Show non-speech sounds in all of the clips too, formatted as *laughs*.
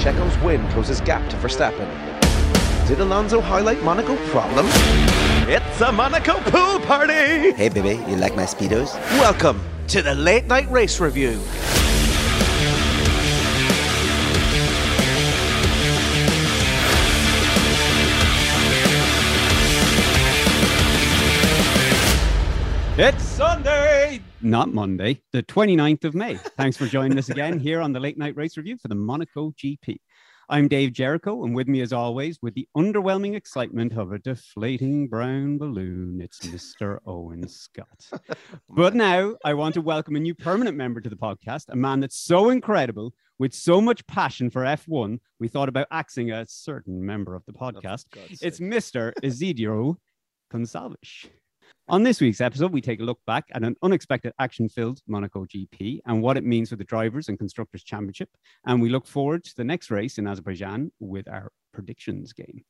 Checo's win closes gap to Verstappen. Did Alonso highlight Monaco problem? It's a Monaco pool party! Hey, baby, you like my Speedos? Welcome to the Late Night Race Review. It's Sunday, not Monday, the 29th of May. Thanks for joining us again here on the Late Night Race Review for the Monaco GP. I'm Dave Jericho, and with me, as always, with the underwhelming excitement of a deflating brown balloon, it's Mr. Owen Scott. But now I want to welcome a new permanent member to the podcast, a man that's so incredible, with so much passion for F1, we thought about axing a certain member of the podcast. It's Mr. Isidro Gonçalves. On this week's episode, we take a look back at an unexpected action filled Monaco GP and what it means for the Drivers and Constructors Championship. And we look forward to the next race in Azerbaijan with our predictions game.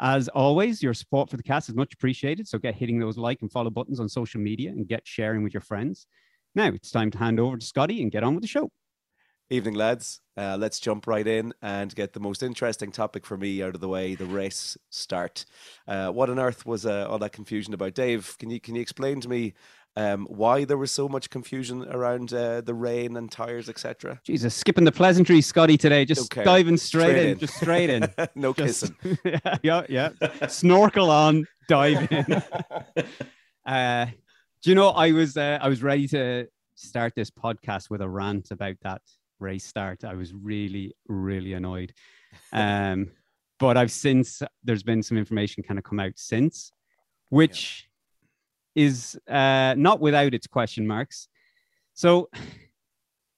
As always, your support for the cast is much appreciated. So get hitting those like and follow buttons on social media and get sharing with your friends. Now it's time to hand over to Scotty and get on with the show. Evening, lads. Uh, let's jump right in and get the most interesting topic for me out of the way: the race start. Uh, what on earth was uh, all that confusion about, Dave? Can you can you explain to me um, why there was so much confusion around uh, the rain and tires, etc.? Jesus, skipping the pleasantries, Scotty, today, just diving straight, straight in, in, just straight in. *laughs* no just, kissing. *laughs* yeah, yeah, yeah. Snorkel on, dive in. *laughs* Uh, do you know I was uh, I was ready to start this podcast with a rant about that race start, I was really, really annoyed. *laughs* Um, but I've since there's been some information kind of come out since, which yeah. is uh, not without its question marks. So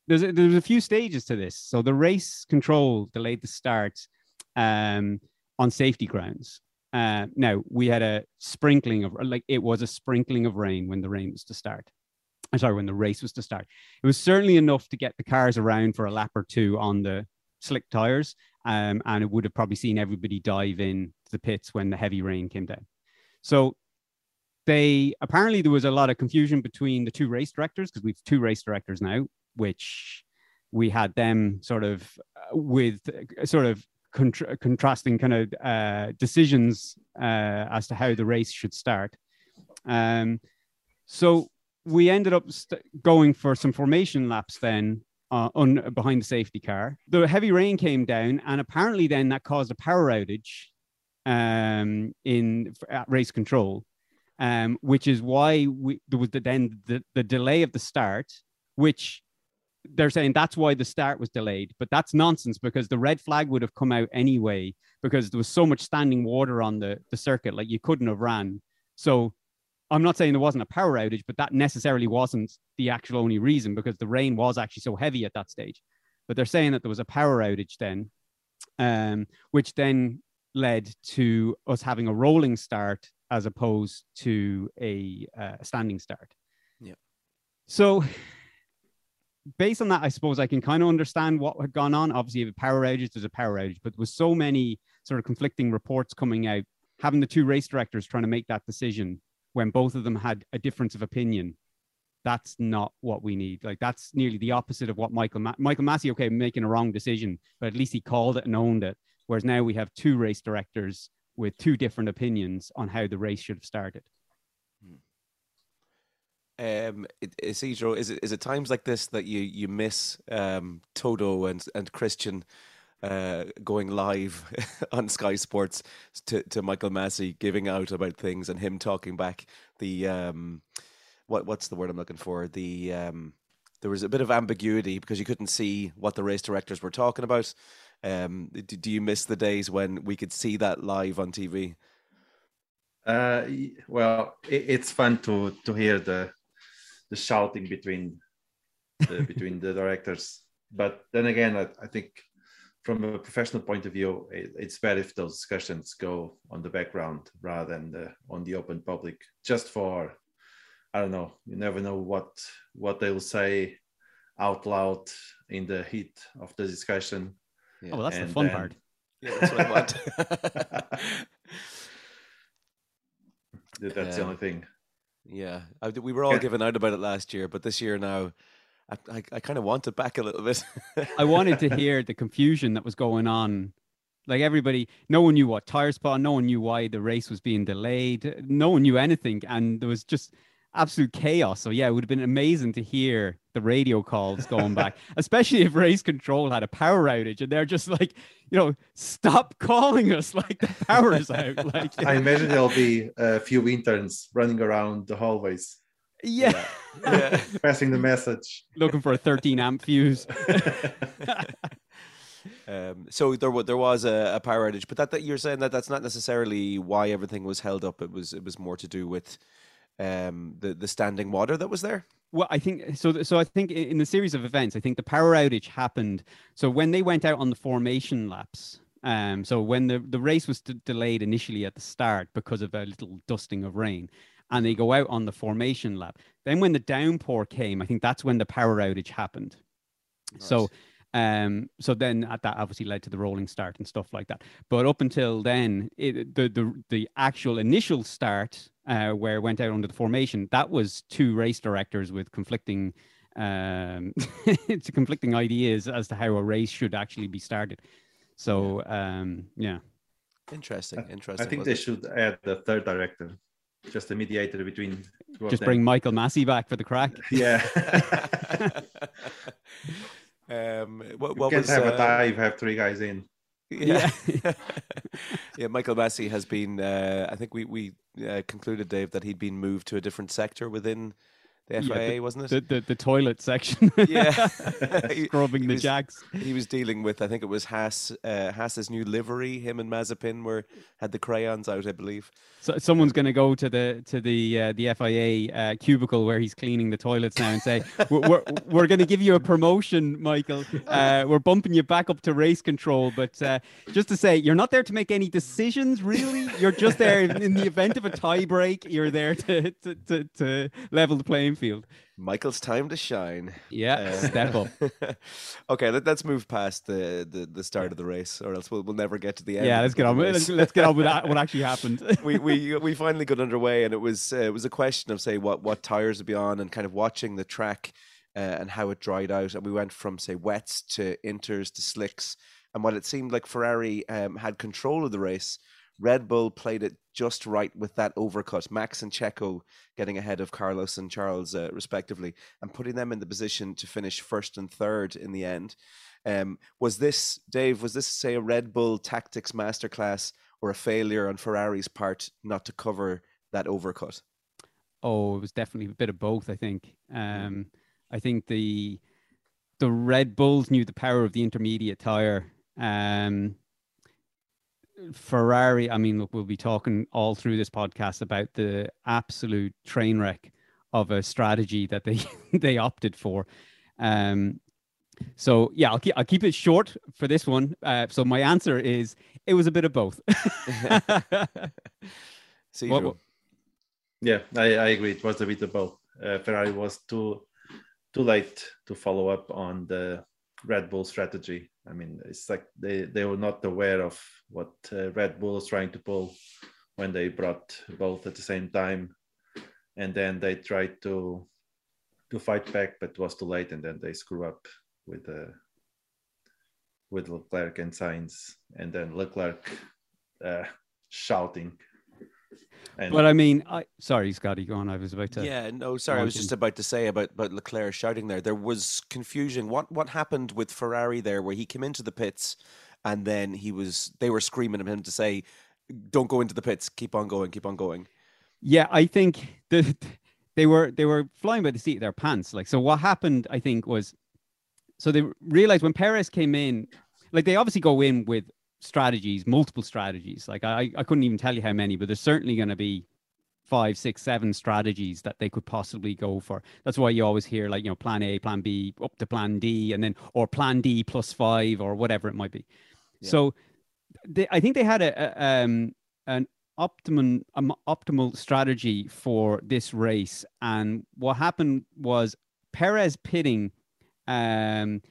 there's a, there's a few stages to this. So the race control delayed the start um, on safety grounds. Uh, now we had a sprinkling of like it was a sprinkling of rain when the rain was to start. I'm sorry, when the race was to start. It was certainly enough to get the cars around for a lap or two on the slick tires, um, and it would have probably seen everybody dive in to the pits when the heavy rain came down. So they apparently there was a lot of confusion between the two race directors because we've two race directors now, which we had them sort of uh, with uh, sort of contra- contrasting kind of uh, decisions uh, as to how the race should start. Um, so we ended up st- going for some formation laps then uh, on behind the safety car. The heavy rain came down, and apparently then that caused a power outage um, in at race control, um, which is why we, there was the, then the, the delay of the start, which they're saying that's why the start was delayed, but that's nonsense because the red flag would have come out anyway because there was so much standing water on the, the circuit, like you couldn't have ran. So I'm not saying there wasn't a power outage, but that necessarily wasn't the actual only reason because the rain was actually so heavy at that stage. But they're saying that there was a power outage then, um, which then led to us having a rolling start as opposed to a uh, standing start. Yeah. So, based on that, I suppose I can kind of understand what had gone on. Obviously, if a power outage, there's a power outage, but with so many sort of conflicting reports coming out, having the two race directors trying to make that decision when both of them had a difference of opinion. That's not what we need. Like that's nearly the opposite of what Michael Ma- Michael Masi. Okay, making a wrong decision, but at least he called it and owned it. Whereas now we have two race directors with two different opinions on how the race should have started. Um, Isidro, is it is it times like this that you you miss um, Toto and and Christian uh, going live *laughs* on Sky Sports to, to Michael Masi giving out about things and him talking back the um, what what's the word I'm looking for the um, there was a bit of ambiguity because you couldn't see what the race directors were talking about. Um, do, do you miss the days when we could see that live on TV? Uh, well, it, it's fun to to hear the the shouting between the, between the directors, but then again, I, I think from a professional point of view, it, it's better if those discussions go on the background rather than the, on the open public, just for I don't know. You never know what what they'll say out loud in the heat of the discussion. Yeah. Oh, that's and the fun then, part. *laughs* Yeah, that's what I want. *laughs* that's the only thing. Yeah, we were all yeah. given out about it last year, but this year now, I, I, I kind of want it back a little bit. I wanted to *laughs* hear the confusion that was going on. Like everybody, no one knew what tire spot, no one knew why the race was being delayed, no one knew anything, and there was just absolute chaos. So yeah, it would have been amazing to hear the radio calls going back, *laughs* especially if race control had a power outage and they're just like, you know, stop calling us *laughs* like the power is out. Like I imagine there'll be a few interns running around the hallways. Yeah. *laughs* yeah. passing the message. Looking for a 13 amp fuse. *laughs* *laughs* um, so there, there was a, a, power outage, but that, that you're saying that that's not necessarily why everything was held up. It was it was more to do with um, the the standing water that was there. Well, I think so. So I think in the series of events, I think the power outage happened. So when they went out on the formation laps, um, so when the the race was d- delayed initially at the start because of a little dusting of rain, and they go out on the formation lap. Then when the downpour came, I think that's when the power outage happened. Nice. So um, so then that obviously led to the rolling start and stuff like that. But up until then, it, the the the actual initial start uh, where it went out under the formation, that was two race directors with conflicting um, *laughs* it's conflicting ideas as to how a race should actually be started. So um, yeah. Interesting. Interesting. I think they it? should add the third director, just a mediator between. Just bring Michael Masi back for the crack. *laughs* Yeah. *laughs* Um, what, what you can't was, have uh, a dive, have three guys in. Yeah, *laughs* yeah. Michael Masi has been. Uh, I think we we uh, concluded, Dave, that he'd been moved to a different sector within the FIA, yeah, the, wasn't it? The, the, the toilet section. yeah, *laughs* scrubbing the was, jacks. He was dealing with, I think it was Haas, uh, Haas's new livery. Him and Mazepin were had the crayons out, I believe. So someone's going to go to the to the uh, the FIA uh, cubicle where he's cleaning the toilets now and say, *laughs* "We're we're, we're going to give you a promotion, Michael. Uh, we're bumping you back up to race control, but uh, just to say, you're not there to make any decisions, really. You're just there in the event of a tie break. You're there to to, to, to level the playing field." Michael's time to shine. Yeah, uh, step up. *laughs* okay, let, us move past the, the, the start yeah. of the race, or else we'll, we'll never get to the end. Yeah, let's get on. Let's, let's, get on with that, what actually happened. *laughs* we, we we finally got underway, and it was uh, it was a question of say what what tires would be on, and kind of watching the track uh, and how it dried out, and we went from say wets to inters to slicks, and what it seemed like Ferrari um, had control of the race Red Bull played it just right with that overcut. Max and Checo getting ahead of Carlos and Charles, uh, respectively, and putting them in the position to finish first and third in the end. Um, was this, Dave, was this, say, a Red Bull tactics masterclass or a failure on Ferrari's part not to cover that overcut? Oh, it was definitely a bit of both, I think. Um, I think the the Red Bulls knew the power of the intermediate tire. Um, Ferrari, I mean, look, we'll be talking all through this podcast about the absolute train wreck of a strategy that they *laughs* they opted for. Um, so yeah, I'll keep I'll keep it short for this one. Uh, so my answer is it was a bit of both. *laughs* See, what, what, yeah, I, I agree. It was a bit of both. Uh, Ferrari was too too late to follow up on the Red Bull strategy. I mean, it's like they, they were not aware of what uh, Red Bull was trying to pull when they brought both at the same time, and then they tried to to fight back, but it was too late, and then they screw up with uh, with Leclerc and Sainz, and then Leclerc uh, shouting and but I mean, I sorry, Scotty, go on. I was about to. Yeah, no, sorry. I was just about to say about about Leclerc shouting there. There was confusion. What what happened with Ferrari there, where he came into the pits, and then he was they were screaming at him to say, "Don't go into the pits. Keep on going. Keep on going." Yeah, I think *laughs* the they were they were flying by the seat of their pants. Like, so what happened? I think was so they realized when Perez came in, like they obviously go in with strategies, multiple strategies. Like I, I couldn't even tell you how many, but there's certainly going to be five, six, seven strategies that they could possibly go for. That's why you always hear like, you know, plan A, plan B, up to plan D, and then, or plan D plus five, or whatever it might be. Yeah. So they, I think they had a, a um, an optimum, um, optimal strategy for this race. And what happened was Perez pitting, um,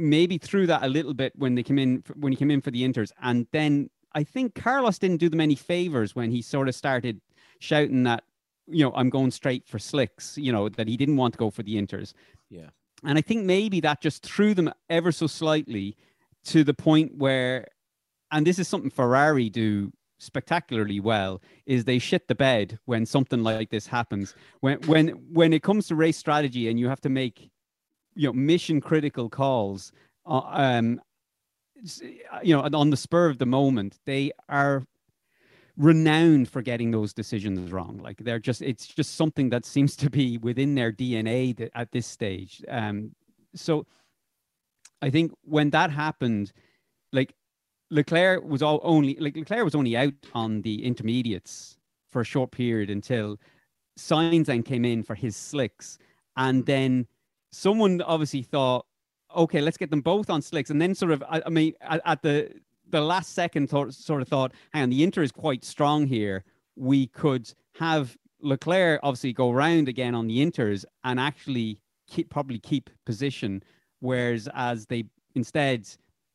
maybe threw that a little bit when they came in when he came in for the inters, and then I think Carlos didn't do them any favors when he sort of started shouting that you know I'm going straight for slicks, you know that he didn't want to go for the inters, Yeah. And I think maybe that just threw them ever so slightly to the point where, and this is something Ferrari do spectacularly well, is they shit the bed when something like this happens. When when when it comes to race strategy and you have to make, you know, mission critical calls, uh, um, you know, on the spur of the moment, they are renowned for getting those decisions wrong. Like they're just, it's just something that seems to be within their DNA at this stage. Um, so I think when that happened, like Leclerc was all only like Leclerc was only out on the intermediates for a short period until Sainz then came in for his slicks, and then someone obviously thought, okay, let's get them both on slicks, and then sort of, I, I mean, at, at the the last second th- sort of thought, hang on, the Inter is quite strong here. We could have Leclerc obviously go round again on the Inters and actually keep probably keep position, whereas as they instead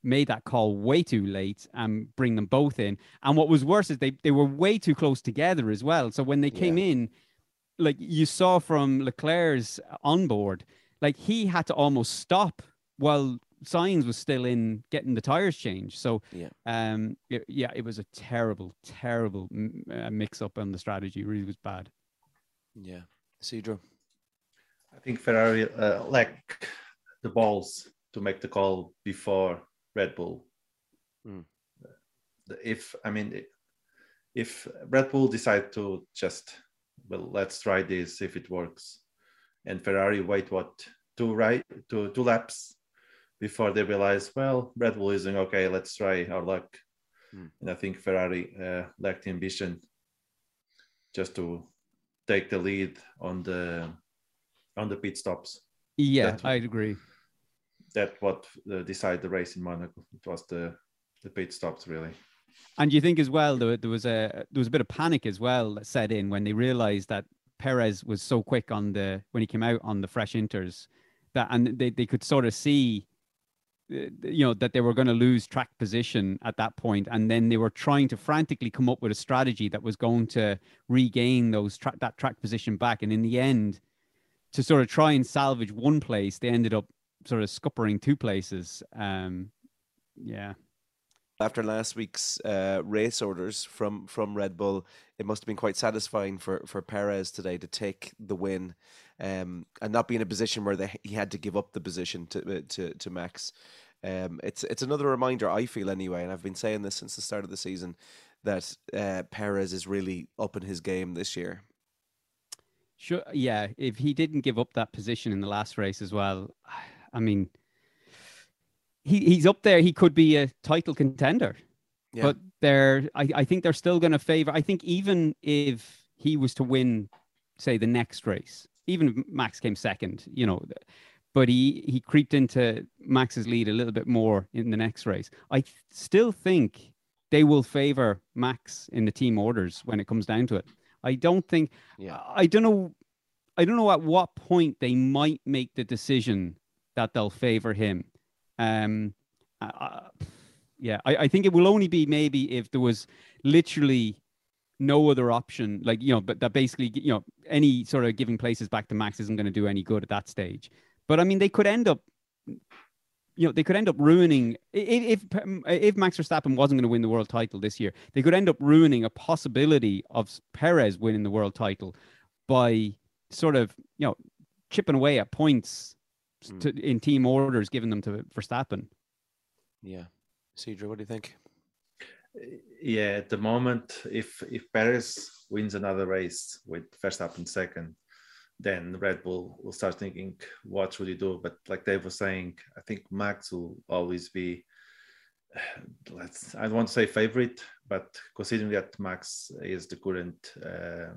made that call way too late and bring them both in. And what was worse is they they were way too close together as well. So when they came yeah. in, like you saw from Leclerc's onboard, like he had to almost stop while Sainz was still in getting the tires changed. So yeah, um, it, yeah, it was a terrible, terrible uh, mix up on the strategy. It really was bad. Yeah, Cedro. I think Ferrari uh, lack the balls to make the call before Red Bull. Mm. If I mean, if Red Bull decide to just well, let's try this if it works, and Ferrari wait what two right two two laps before they realize, well, Red Bull isn't okay. Let's try our luck. Mm. And I think Ferrari uh, lacked ambition just to take the lead on the on the pit stops. Yeah, that, I agree. That what uh, decided the race in Monaco. It was the the pit stops really. And you think as well there, there was a there was a bit of panic as well that set in when they realized that Perez was so quick on the when he came out on the fresh inters that and they, they could sort of see you know that they were going to lose track position at that point. And then they were trying to frantically come up with a strategy that was going to regain those track that track position back. And in the end to sort of try and salvage one place they ended up sort of scuppering two places. Um yeah after last week's uh, race orders from from Red Bull, it must have been quite satisfying for for Perez today to take the win, um, and not be in a position where they, he had to give up the position to uh, to to Max. Um, it's it's another reminder I feel anyway, and I've been saying this since the start of the season that uh, Perez is really up in his game this year. Sure, yeah. If he didn't give up that position in the last race as well, *sighs* I mean he, he's up there. He could be a title contender. Yeah. But they're I, I think they're still gonna favor I think even if he was to win, say, the next race, even if Max came second, you know, but he he creeped into Max's lead a little bit more in the next race. I th- still think they will favor Max in the team orders when it comes down to it. I don't think yeah. I don't know I don't know at what point they might make the decision that they'll favor him. Um, uh, yeah, I, I think it will only be maybe if there was literally no other option, like you know, but that basically you know any sort of giving places back to Max isn't going to do any good at that stage. But I mean, they could end up, you know, they could end up ruining if, if Max Verstappen wasn't going to win the world title this year, they could end up ruining a possibility of Perez winning the world title by sort of you know chipping away at points mm. to, in team orders, giving them to Verstappen. Yeah, Cedric, what do you think? Yeah, at the moment, if if Perez wins another race with Verstappen second, then Red Bull will start thinking, what should he do? But like Dave was saying, I think Max will always be, *sighs* let's I don't want to say favorite, but considering that Max is the current uh,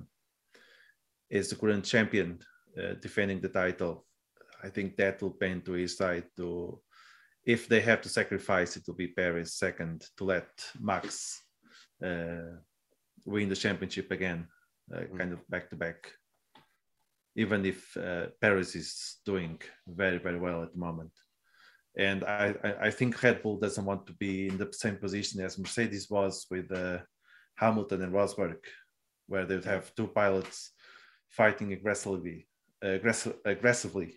is the current champion uh, defending the title, I think that will bend to his side to if they have to sacrifice it will be Perez second to let Max uh, win the championship again, uh, mm. kind of back to back. Even if uh, Perez is doing very very well at the moment, and I, I think Red Bull doesn't want to be in the same position as Mercedes was with uh, Hamilton and Rosberg, where they would have two pilots fighting aggressively, aggressive, aggressively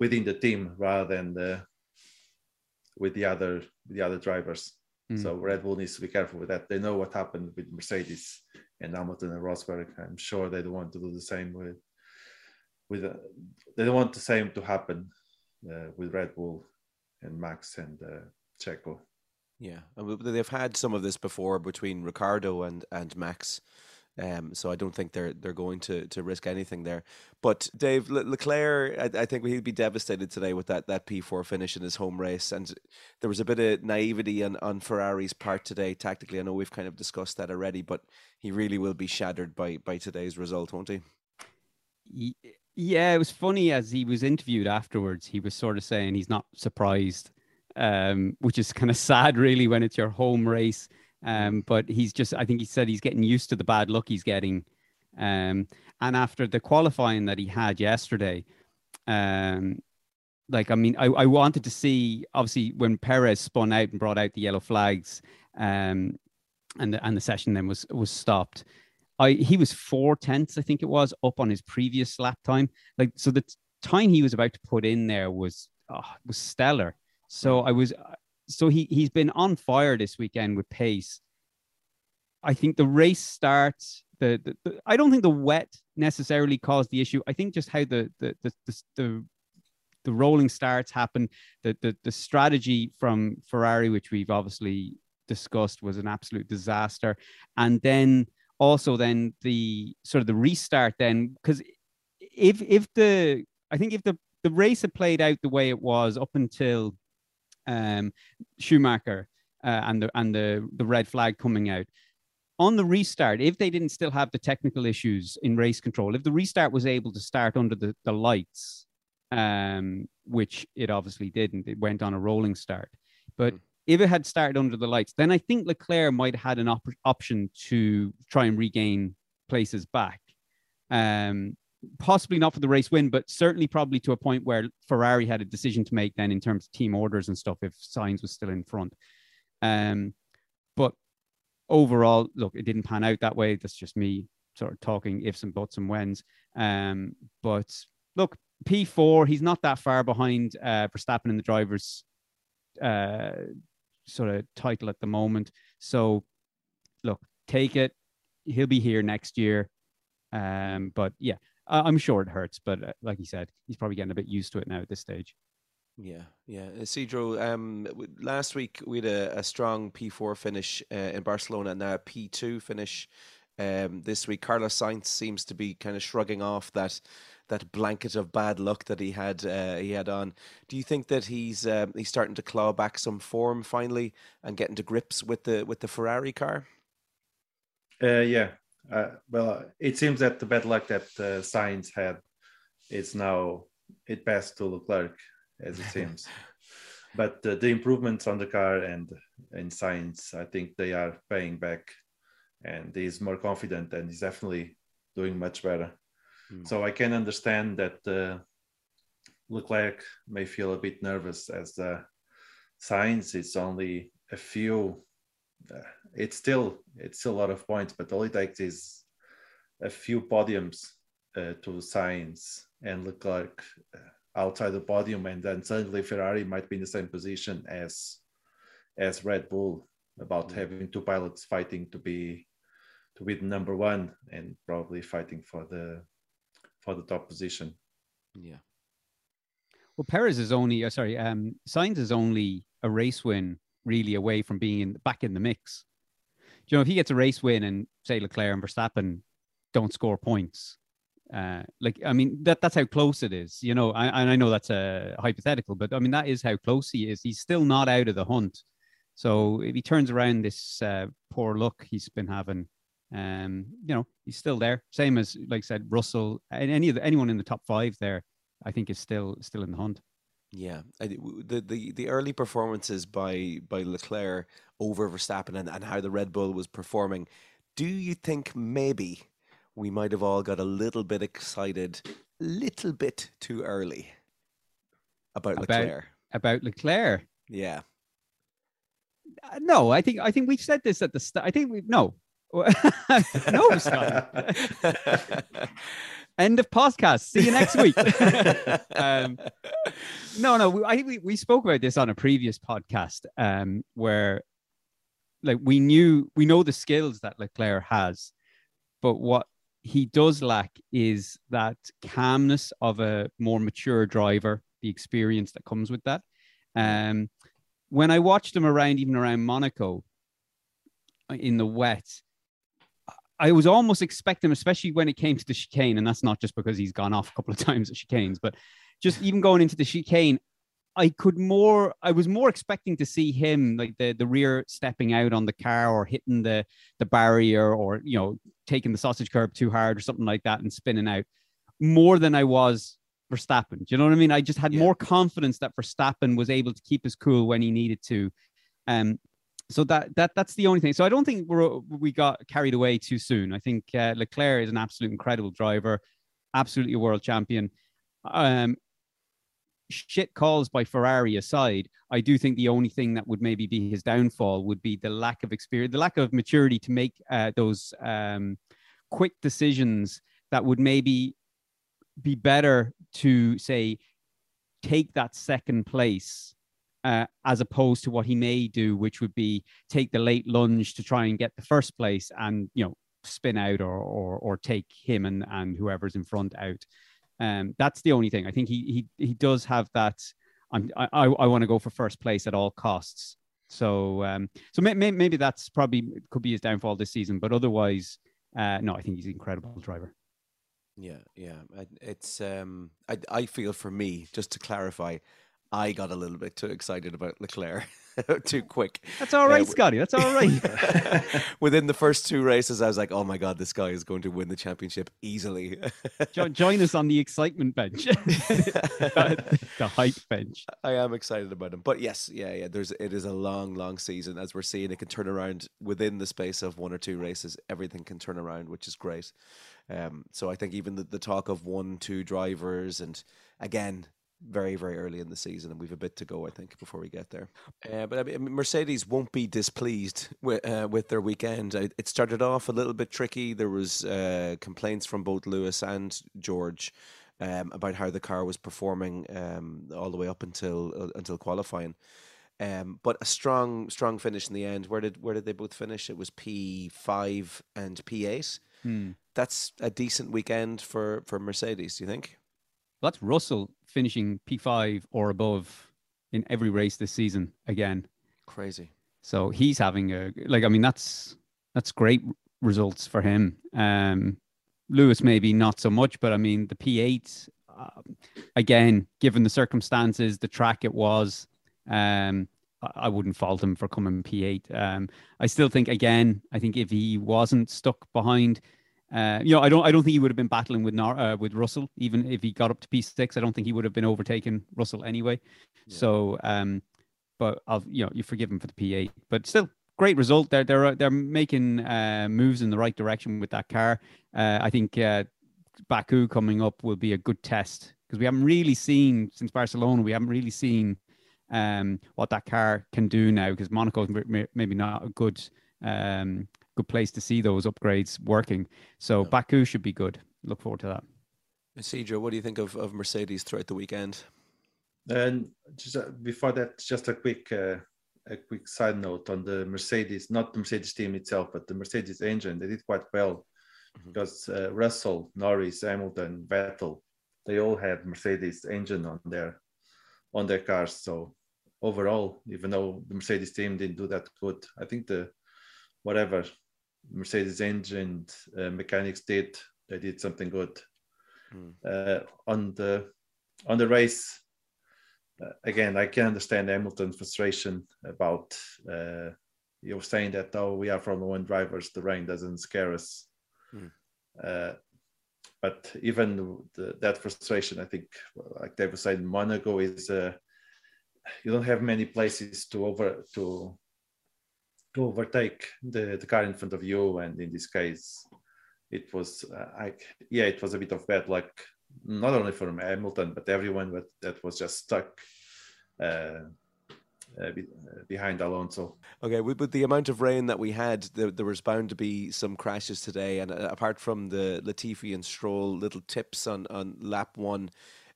within the team rather than the, with the other the other drivers. Mm. So Red Bull needs to be careful with that. They know what happened with Mercedes and Hamilton and Rosberg. I'm sure they don't want to do the same with with uh, they don't want the same to happen uh, with Red Bull and Max and uh, Checo. Yeah, and they've had some of this before between Ricciardo and and Max. Um, so I don't think they're they're going to to risk anything there. But Dave Le- Leclerc, I, I, think he'd be devastated today with that that P4 finish in his home race, and there was a bit of naivety on on Ferrari's part today. Tactically, I know we've kind of discussed that already, but he really will be shattered by by today's result, won't he? Yeah, it was funny as he was interviewed afterwards. He was sort of saying he's not surprised, um, which is kind of *laughs* sad, really, when it's your home race um, but he's just, I think he said he's getting used to the bad luck he's getting. Um, and after the qualifying that he had yesterday, um, like, I mean, I, I wanted to see, obviously, when Perez spun out and brought out the yellow flags, um, and the, and the session then was was stopped. I he was four tenths, I think it was, up on his previous lap time. Like so, the time he was about to put in there was oh, was stellar. So I was so he he's been on fire this weekend with pace. I think the race starts. The, the, the, I don't think the wet necessarily caused the issue. I think just how the the the the, the, the rolling starts happen. The, the the strategy from Ferrari, which we've obviously discussed, was an absolute disaster. And then also then the sort of the restart then because if if the I think if the the race had played out the way it was up until um, Schumacher uh, and the and the the red flag coming out. On the restart, if they didn't still have the technical issues in race control, if the restart was able to start under the, the lights, um, which it obviously didn't, it went on a rolling start. But mm. if it had started under the lights, then I think Leclerc might have had an op- option to try and regain places back. Um, possibly not for the race win, but certainly probably to a point where Ferrari had a decision to make then in terms of team orders and stuff if Sainz was still in front. Um, but overall, look, it didn't pan out that way. That's just me sort of talking ifs and buts and whens. Um, but look, P4, he's not that far behind uh, Verstappen in the drivers' uh, sort of title at the moment. So, look, take it. He'll be here next year. Um, but yeah, I'm sure it hurts, but uh, like you said, he's probably getting a bit used to it now at this stage. Yeah, yeah. Isidro, um, last week we had a, a strong P4 finish uh, in Barcelona and now a P2 finish um, this week. Carlos Sainz seems to be kind of shrugging off that that blanket of bad luck that he had uh, he had on. Do you think that he's um, he's starting to claw back some form finally and getting to grips with the with the Ferrari car? Uh, yeah, uh, well, it seems that the bad luck that uh, Sainz had is now it passed to Leclerc, as it seems. *laughs* but uh, the improvements on the car and in Sainz, I think they are paying back, and he's more confident and he's definitely doing much better. Mm. So I can understand that uh, Leclerc may feel a bit nervous as uh, Sainz it's only a few uh, it's still it's still a lot of points, but all it takes is a few podiums uh, to Sainz and Leclerc uh, outside the podium, and then suddenly Ferrari might be in the same position as as Red Bull about mm-hmm. having two pilots fighting to be to be the number one and probably fighting for the for the top position. Yeah. Well, Perez is only uh, sorry, um, Sainz is only a race win really away from being in, back in the mix. You know if he gets a race win and say Leclerc and Verstappen don't score points, uh, like I mean that that's how close it is. You know, I, and I know that's a hypothetical, but I mean that is how close he is. He's still not out of the hunt. So if he turns around this uh, poor luck he's been having, um, you know, he's still there. Same as like I said, Russell and any of the, anyone in the top five there, I think is still still in the hunt. Yeah, the the the early performances by by Leclerc over Verstappen and, and how the Red Bull was performing. Do you think maybe we might have all got a little bit excited, a little bit too early about, about Leclerc? About Leclerc? Yeah. Uh, no, I think I think we said this at the start. I think we no, *laughs* no, Scott. *laughs* *laughs* End of podcast. See you next week. *laughs* um, no, no, I think we, we spoke about this on a previous podcast um, where like we knew we know the skills that Leclerc has, but what he does lack is that calmness of a more mature driver, the experience that comes with that. Um, when I watched him around, even around Monaco uh, in the wet, I was almost expecting, especially when it came to the chicane, and that's not just because he's gone off a couple of *laughs* times at chicanes, but just even going into the chicane, I could more I was more expecting to see him like the the rear stepping out on the car or hitting the the barrier or you know taking the sausage curb too hard or something like that and spinning out more than I was Verstappen. Do you know what I mean? I just had yeah. more confidence that Verstappen was able to keep his cool when he needed to. Um so that that that's the only thing. So I don't think we we got carried away too soon. I think uh, Leclerc is an absolute incredible driver, absolutely a world champion. Um, shit calls by Ferrari aside, I do think the only thing that would maybe be his downfall would be the lack of experience, the lack of maturity to make uh, those um, quick decisions that would maybe be better to say take that second place uh, as opposed to what he may do, which would be take the late lunge to try and get the first place and you know spin out or or, or take him and and whoever's in front out. Um, that's the only thing. I think he he he does have that. I'm, I I want to go for first place at all costs. So um, so may, may, maybe that's probably could be his downfall this season. But otherwise, uh, no, I think he's an incredible driver. Yeah, yeah. It's um, I I feel for me just to clarify, I got a little bit too excited about Leclerc. *laughs* too quick. That's all right, uh, Scotty. That's all right. *laughs* Within the first two races, I was like, "Oh my god, this guy is going to win the championship easily." *laughs* join, join us on the excitement bench, the hype bench. I am excited about him, but yes, yeah, yeah. There's it is a long, long season as we're seeing. It can turn around within the space of one or two races. Everything can turn around, which is great. Um, so I think even the, the talk of one, two drivers, and again, very very early in the season, and we've a bit to go, I think, before we get there. Uh, but I mean, Mercedes won't be displeased with uh, with their weekend. It started off a little bit tricky. There was uh, complaints from both Lewis and George. Um, about how the car was performing um, all the way up until uh, until qualifying, um, but a strong strong finish in the end. Where did where did they both finish? It was P five and P eight. Hmm. That's a decent weekend for for Mercedes. Do you think? That's Russell finishing P5 or above in every race this season again. Crazy. So he's having a like I mean that's that's great results for him. Um Lewis maybe not so much, but I mean the P8 uh, again, given the circumstances, the track it was, um I wouldn't fault him for coming P8. Um, I still think again, I think if he wasn't stuck behind uh, you know, I don't, I don't think he would have been battling with Nar- uh, with Russell, even if he got up to P six. I don't think he would have been overtaking Russell anyway. Yeah. So, um, but I'll, you know, you forgive him for the P eight, but still great result. They're they're they're making uh, moves in the right direction with that car. Uh, I think uh, Baku coming up will be a good test because we haven't really seen since Barcelona. We haven't really seen um, what that car can do now because Monaco's maybe not a good um, good place to see those upgrades working. So yeah. Baku should be good. Look forward to that. Isidro, what do you think of, of Mercedes throughout the weekend? And just uh, before that, just a quick uh, a quick side note on the Mercedes, not the Mercedes team itself, but the Mercedes engine. They did quite well mm-hmm. because uh, Russell, Norris, Hamilton, Vettel, they all had Mercedes engine on their on their cars. So overall, even though the Mercedes team didn't do that good, I think the whatever Mercedes engine uh, mechanics did. They did something good. Mm. Uh, on the on the race, uh, again, I can understand Hamilton's frustration about uh, you know saying that though we are Formula One drivers, the rain doesn't scare us. Mm. but even the, that frustration, I think, like David said, Monaco is uh, you don't have many places to over to to overtake the, the car in front of you. And in this case, it was uh, like, yeah, it was a bit of bad luck, not only for Hamilton, but everyone that, that was just stuck uh, uh, uh, behind Alonso. Okay, with, with, the amount of rain that we had, there, there, was bound to be some crashes today. And uh, apart from the Latifi and Stroll little tips on, on lap one,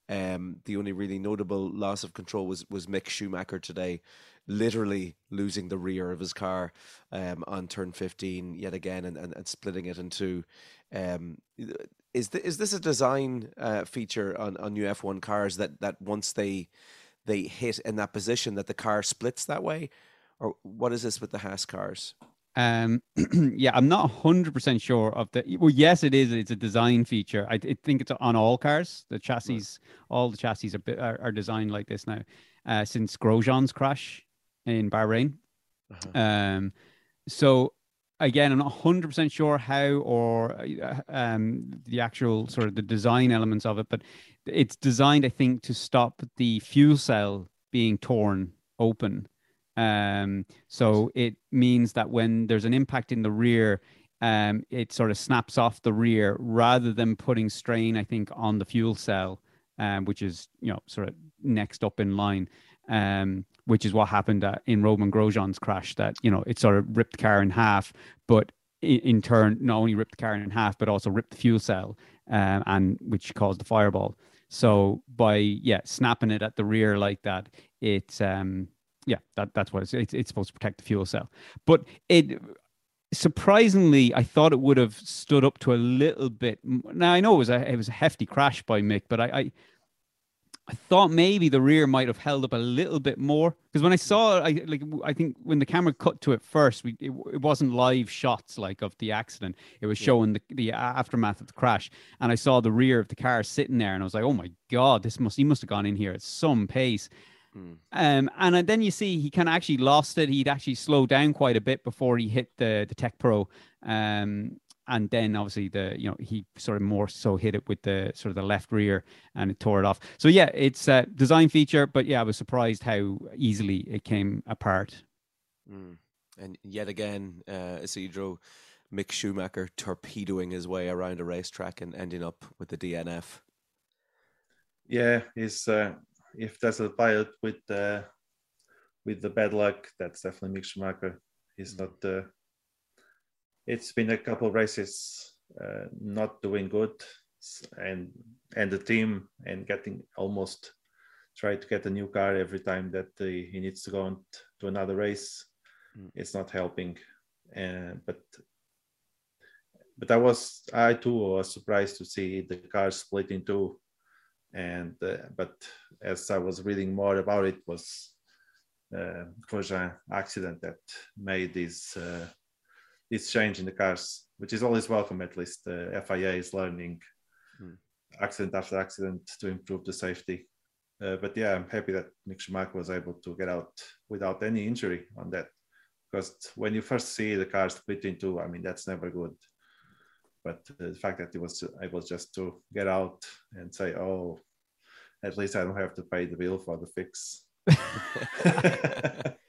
um, the only really notable loss of control was was Mick Schumacher today, literally losing the rear of his car um, on turn 15 yet again and, and, and splitting it into. Um, is, th- is this a design uh, feature on, on new F1 cars that, that once they they hit in that position that the car splits that way? Or what is this with the Haas cars? Um, *clears throat* yeah, I'm not 100% sure of the. Well, yes, it is. It's a design feature. I, I think it's on all cars. The chassis, right. all the chassis are, are, are designed like this now uh, since Grosjean's crash in Bahrain. Uh-huh. Um, so again, I'm not 100% sure how or uh, um, the actual sort of the design elements of it, but it's designed, I think, to stop the fuel cell being torn open. Um, so it means that when there's an impact in the rear, um, it sort of snaps off the rear rather than putting strain, I think, on the fuel cell, um, which is you know sort of next up in line um, which is what happened uh, in Romain Grosjean's crash. That you know it sort of ripped the car in half, but in, in turn not only ripped the car in half, but also ripped the fuel cell, um, and which caused the fireball. So by yeah snapping it at the rear like that, it's um yeah that that's what it's, it's it's supposed to protect the fuel cell, but it surprisingly, I thought it would have stood up to a little bit. Now I know it was a it was a hefty crash by Mick, but I, I I thought maybe the rear might have held up a little bit more because when I saw it, I like I think when the camera cut to it first, we it, it wasn't live shots like of the accident. It was showing the the aftermath of the crash, and I saw the rear of the car sitting there, and I was like, oh my god, this must he must have gone in here at some pace. Hmm. Um, and then you see he kind of actually lost it. He'd actually slowed down quite a bit before he hit the the TecPro. Um, and then obviously the you know he sort of more so hit it with the sort of the left rear and it tore it off. So yeah, it's a design feature, but yeah, I was surprised how easily it came apart. Mm. And yet again, uh, Isidro Mick Schumacher torpedoing his way around a racetrack and ending up with the DNF. Yeah, he's uh, if there's a pilot with uh, with the bad luck, that's definitely Mick Schumacher. He's mm. not uh, it's been a couple of races uh, not doing good and and the team and getting almost try to get a new car every time that uh, he needs to go on to another race mm. it's not helping uh, but but i was i too was surprised to see the car split in two and uh, but as i was reading more about it was uh, Grosjean accident that made this uh, this change in the cars, which is always welcome. At least the FIA is learning mm. accident after accident to improve the safety. Uh, but yeah, I'm happy that Mick Schumacher was able to get out without any injury on that. Because when you first see the car split in two, I mean that's never good. But uh, the fact that he was able just to get out and say, "Oh, at least I don't have to pay the bill for the fix." *laughs* *laughs* *laughs*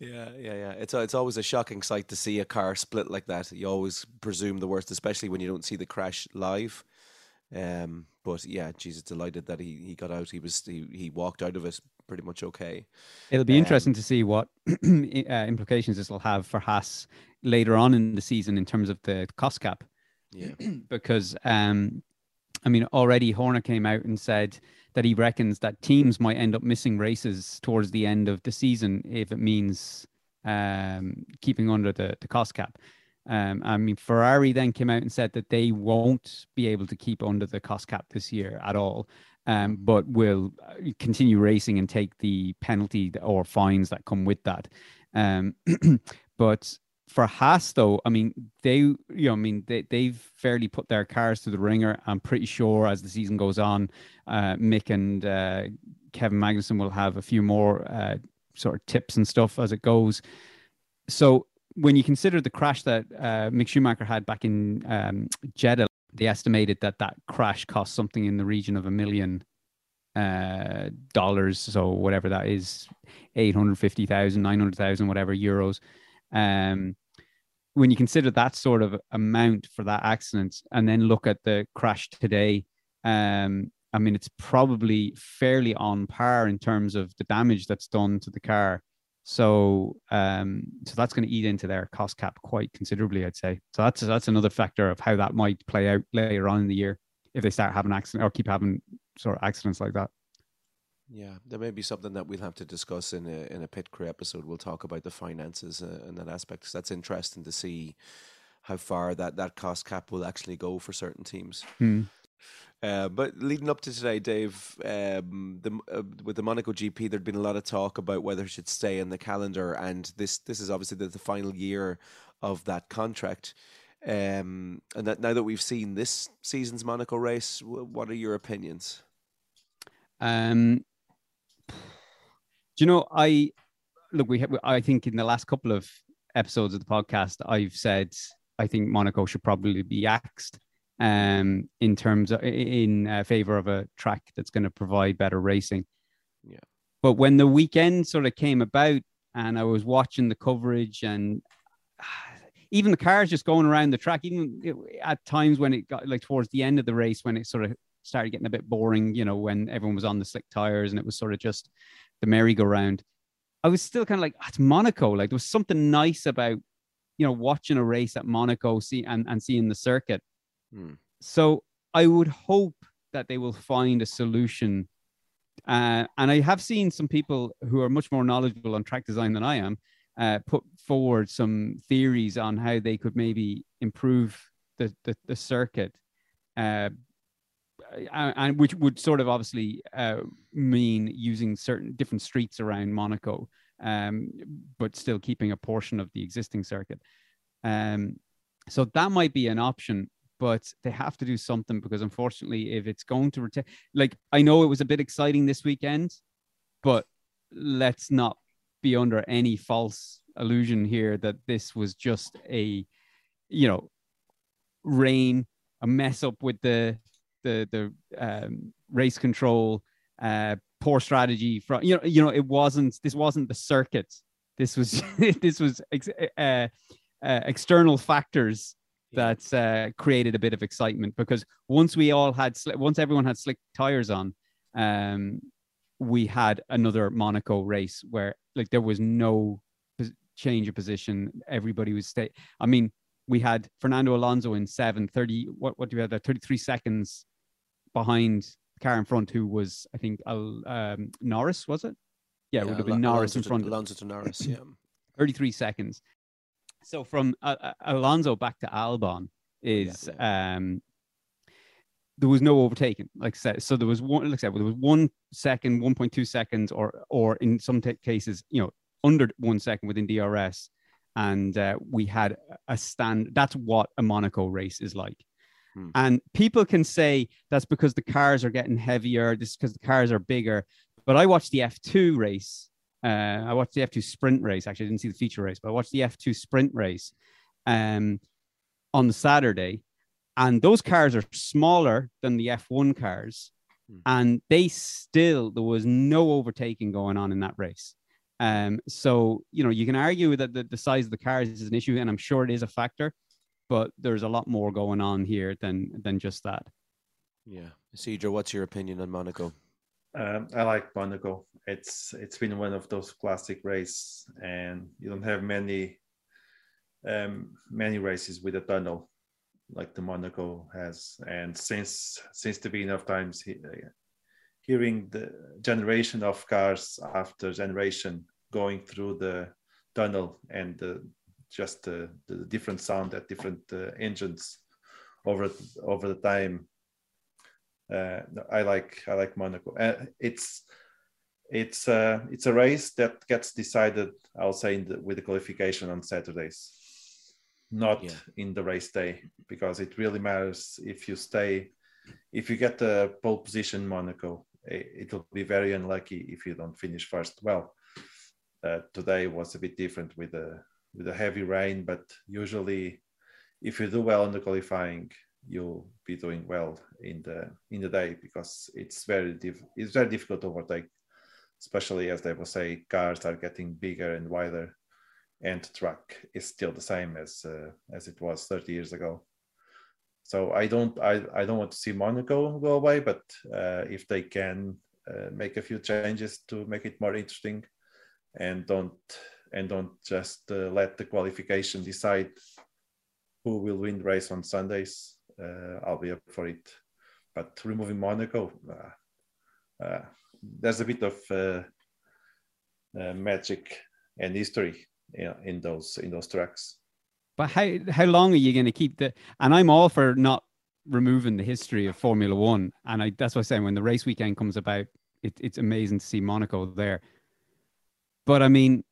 Yeah, yeah, yeah. It's it's always a shocking sight to see a car split like that. You always presume the worst, especially when you don't see the crash live. Um, but yeah, Jesus, delighted that he, he got out. He was he, he walked out of it pretty much okay. It'll be um, interesting to see what *clears throat* uh, implications this will have for Haas later on in the season in terms of the cost cap. Yeah, *clears throat* because um, I mean, already Horner came out and said that he reckons that teams might end up missing races towards the end of the season if it means um, keeping under the, the cost cap. Um, I mean, Ferrari then came out and said that they won't be able to keep under the cost cap this year at all, um, but will uh, continue racing and take the penalty or fines that come with that. Um, *clears throat* but for Haas, though, I mean, they, you know, I mean, they, they've fairly put their cars to the ringer. I'm pretty sure as the season goes on, uh, Mick and uh, Kevin Magnussen will have a few more uh, sort of tips and stuff as it goes. So when you consider the crash that uh, Mick Schumacher had back in um, Jeddah, they estimated that that crash cost something in the region of a million uh, dollars. So whatever that is, 850,000, 900,000, whatever euros. Um, when you consider that sort of amount for that accident and then look at the crash today, um, I mean, it's probably fairly on par in terms of the damage that's done to the car. So, um, so that's going to eat into their cost cap quite considerably, I'd say. So that's that's another factor of how that might play out later on in the year if they start having accidents or keep having sort of accidents like that. Yeah, there may be something that we'll have to discuss in a in a pit crew episode. We'll talk about the finances uh, and that aspect. Cause that's interesting to see how far that that cost cap will actually go for certain teams. Hmm. Uh, but leading up to today, Dave, um, the, uh, with the Monaco GP, there'd been a lot of talk about whether it should stay in the calendar, and this this is obviously the, the final year of that contract. Um, and that now that we've seen this season's Monaco race, what are your opinions? Um, do you know I look? We have, I think in the last couple of episodes of the podcast, I've said I think Monaco should probably be axed um, in terms of in uh, favor of a track that's going to provide better racing. Yeah. But when the weekend sort of came about, and I was watching the coverage, and *sighs* even the cars just going around the track, even at times when it got like towards the end of the race, when it sort of started getting a bit boring, you know, when everyone was on the slick tires and it was sort of just the merry-go-round. I was still kind of like, oh, it's Monaco. Like there was something nice about, you know, watching a race at Monaco, see and, and seeing the circuit. Hmm. So I would hope that they will find a solution. Uh, and I have seen some people who are much more knowledgeable on track design than I am uh, put forward some theories on how they could maybe improve the the, the circuit. Uh, and which would sort of obviously uh, mean using certain different streets around Monaco, um, but still keeping a portion of the existing circuit. Um, so that might be an option, but they have to do something because unfortunately, if it's going to retain, like I know it was a bit exciting this weekend, but let's not be under any false illusion here that this was just a, you know, rain, a mess up with the the the um, race control, uh, poor strategy from you know you know it wasn't this wasn't the circuit. This was *laughs* this was ex- uh, uh, external factors that uh, created a bit of excitement because once we all had sli- once everyone had slick tires on, um, we had another Monaco race where like there was no change of position. Everybody was stay. I mean, we had Fernando Alonso in seven, 30, what, what do we have there? 33 seconds behind the car in front, who was, I think, um, Norris, was it? Yeah, it would have been Norris in front. Alonso to Norris, yeah. *clears throat* 33 seconds. So from uh, uh, Alonso back to Albon is yeah. um there was no overtaking like I said so there was one like I said there was one second 1.2 seconds or or in some t- cases you know under one second within DRS and uh, we had a stand that's what a Monaco race is like Hmm. And people can say that's because the cars are getting heavier, this because the cars are bigger. But I watched the F2 race. Uh, I watched the F2 sprint race. Actually, I didn't see the feature race, but I watched the F2 sprint race um, on the Saturday. And those cars are smaller than the F1 cars. Hmm. And they still, there was no overtaking going on in that race. Um, so, you know, you can argue that the, the size of the cars is an issue, and I'm sure it is a factor but there's a lot more going on here than than just that. Yeah, Cedro, what's your opinion on Monaco? Um, I like Monaco. It's it's been one of those classic races, and you don't have many um, many races with a tunnel like the Monaco has. And since since the beginning of times, he, hearing the generation of cars after generation going through the tunnel and the just the, the different sound at different uh, engines over over the time. Uh, I like I like Monaco. Uh, it's it's uh, it's a race that gets decided. I'll say the, with the qualification on Saturdays, not yeah. in the race day, because it really matters if you stay. If you get the pole position, Monaco, it, will be very unlucky if you don't finish first. Well, uh, today was a bit different with the with a heavy rain, but usually if you do well in the qualifying, you'll be doing well in the in the day because it's very it's very difficult to overtake, especially as they will say cars are getting bigger and wider, and track is still the same as uh, as it was 30 years ago. so I don't I, I don't want to see Monaco go away, but uh, if they can uh, make a few changes to make it more interesting, and don't and don't just uh, let the qualification decide who will win the race on Sundays, uh, I'll be up for it. But removing Monaco, uh, uh, there's a bit of magic and history in, in those in those tracks. But how how long are you going to keep the? And I'm all for not removing the history of Formula One, and I that's what I'm saying. When the race weekend comes about, it, it's amazing to see Monaco there. But I mean,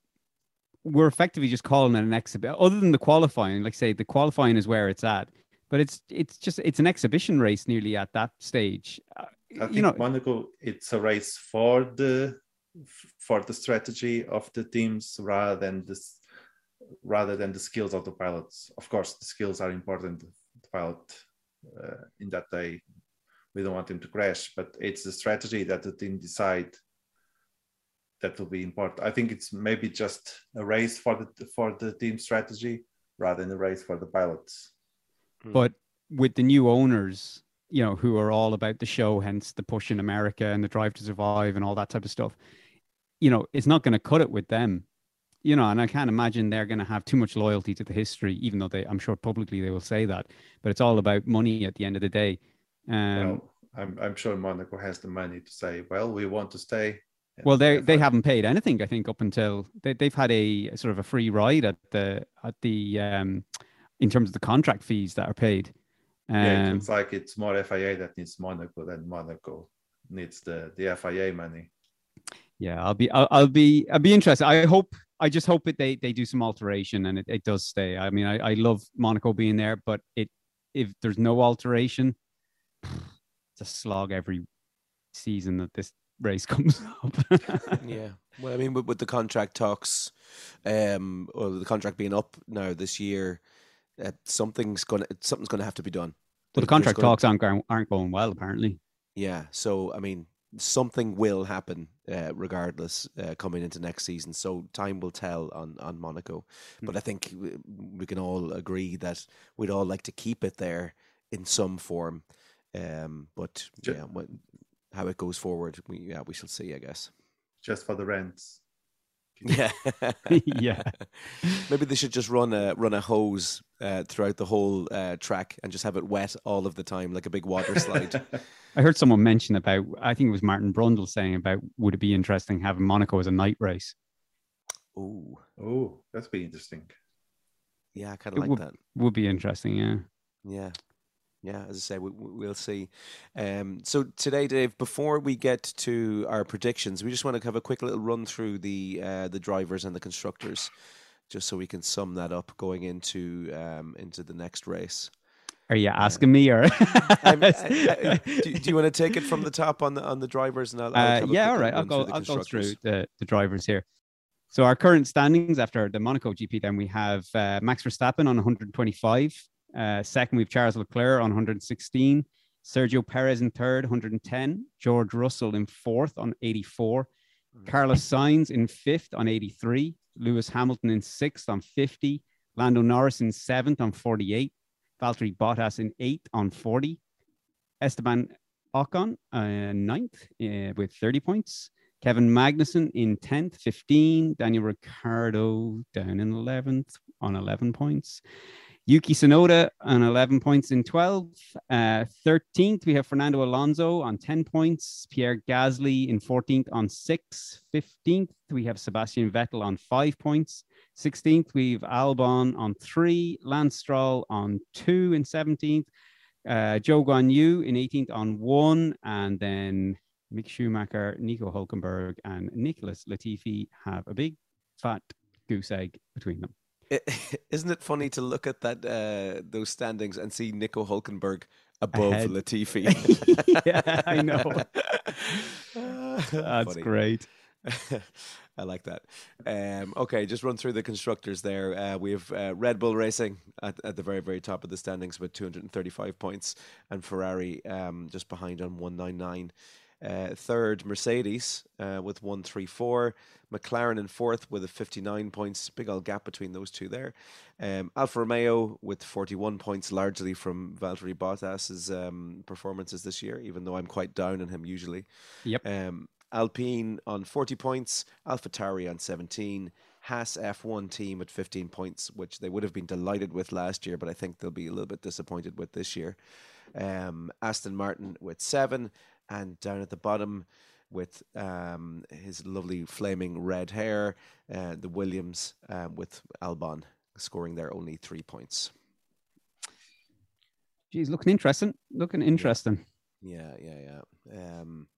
we're effectively just calling it an exhibition. Other than the qualifying, like say the qualifying is where it's at, but it's it's just it's an exhibition race nearly at that stage. Uh, I think you know, Monaco it's a race for the for the strategy of the teams rather than this rather than the skills of the pilots. Of course, the skills are important. The pilot uh, in that day, we don't want him to crash, but it's the strategy that the team decide that will be important. I think it's maybe just a race for the for the team strategy rather than a race for the pilots. Hmm. But with the new owners, you know, who are all about the show, hence the push in America and the drive to survive and all that type of stuff, you know, it's not going to cut it with them. You know, and I can't imagine they're going to have too much loyalty to the history, even though they, I'm sure publicly they will say that. But it's all about money at the end of the day. Um, well, I'm, I'm sure Monaco has the money to say, well, we want to stay well, they they haven't paid anything. I think up until they they've had a sort of a free ride at the at the um in terms of the contract fees that are paid. Um, yeah, it's like it's more FIA that needs Monaco than Monaco needs the the FIA money. Yeah, I'll be I'll, I'll be I'll be interested. I hope I just hope that they they do some alteration and it, it does stay. I mean, I, I love Monaco being there, but it if there's no alteration, *sighs* it's a slog every season that this race comes *laughs* up. yeah. Well, I mean, with, with the contract talks, um, or the contract being up now this year, uh, something's gonna something's gonna have to be done. Well, the contract gonna, talks aren't going, aren't going well, apparently. Yeah. So, I mean, something will happen uh, regardless uh, coming into next season. So time will tell on on Monaco. Mm. But I think we can all agree that we'd all like to keep it there in some form. Um, but yeah, when, how it goes forward, we yeah we shall see. I guess. Just for the rents. *laughs* Yeah, *laughs* yeah. *laughs* Maybe they should just run a run a hose uh, throughout the whole uh, track and just have it wet all of the time, like a big water slide. I heard someone mention about. I think it was Martin Brundle saying about would it be interesting having Monaco as a night race? Oh, oh, that's be interesting. Yeah, I kind of like would, that. Would be interesting. Yeah. Yeah yeah, as I say, we, we'll see. Um, so today, Dave, before we get to our predictions, we just want to have a quick little run through the uh, the drivers and the constructors, just so we can sum that up going into um, into the next race. Are you asking me, or I, I, *laughs* do, do, you want to take it from the top on the on the drivers? And I'll, I'll uh, yeah, all right. I'll go. I'll go through the, the drivers here. So our current standings after the Monaco GP, then we have uh, Max Verstappen on 125, uh, second, we have Charles Leclerc on 116. Sergio Perez in third, 110. George Russell in fourth on 84. Carlos Sainz in fifth on 83. Lewis Hamilton in sixth on 50. Lando Norris in seventh on 48. Valtteri Bottas in eighth on 40. Esteban Ocon uh, ninth uh, with 30 points. Kevin Magnussen in 10th, 15. Daniel Ricciardo down in 11th on 11 points. Yuki Tsunoda on 11 points in 12. Uh, 13th, we have Fernando Alonso on 10 points. Pierre Gasly in 14th on 6. 15th, we have Sebastian Vettel on 5 points. 16th, we have Albon on 3. Lance Stroll on 2 in 17th. Uh, Zhou Guan Yu in 18th on 1. And then Mick Schumacher, Nico Hulkenberg, and Nicholas Latifi have a big fat goose egg between them. *laughs* isn't it funny to look at that uh, those standings and see Nico Hulkenberg above Ahead. Latifi? *laughs* yeah, I know. *laughs* That's funny. great. I like that. Um, okay, just run through the constructors there. Uh, we have uh, Red Bull Racing at, at the very, very top of the standings with 235 points, and Ferrari um, just behind on 199. Uh, third, Mercedes uh, with 134. McLaren in fourth with a 59 points. Big old gap between those two there. Um, Alfa Romeo with 41 points, largely from Valtteri Bottas's um, performances this year, even though I'm quite down on him usually. Yep. Um, Alpine on 40 points, AlphaTauri on 17, Haas F1 team at 15 points, which they would have been delighted with last year, but I think they'll be a little bit disappointed with this year. Um, Aston Martin with seven, and down at the bottom with um, his lovely flaming red hair, uh, the Williams uh, with Albon scoring there only three points. Geez, looking interesting. Looking interesting. Yeah, yeah, yeah. Um,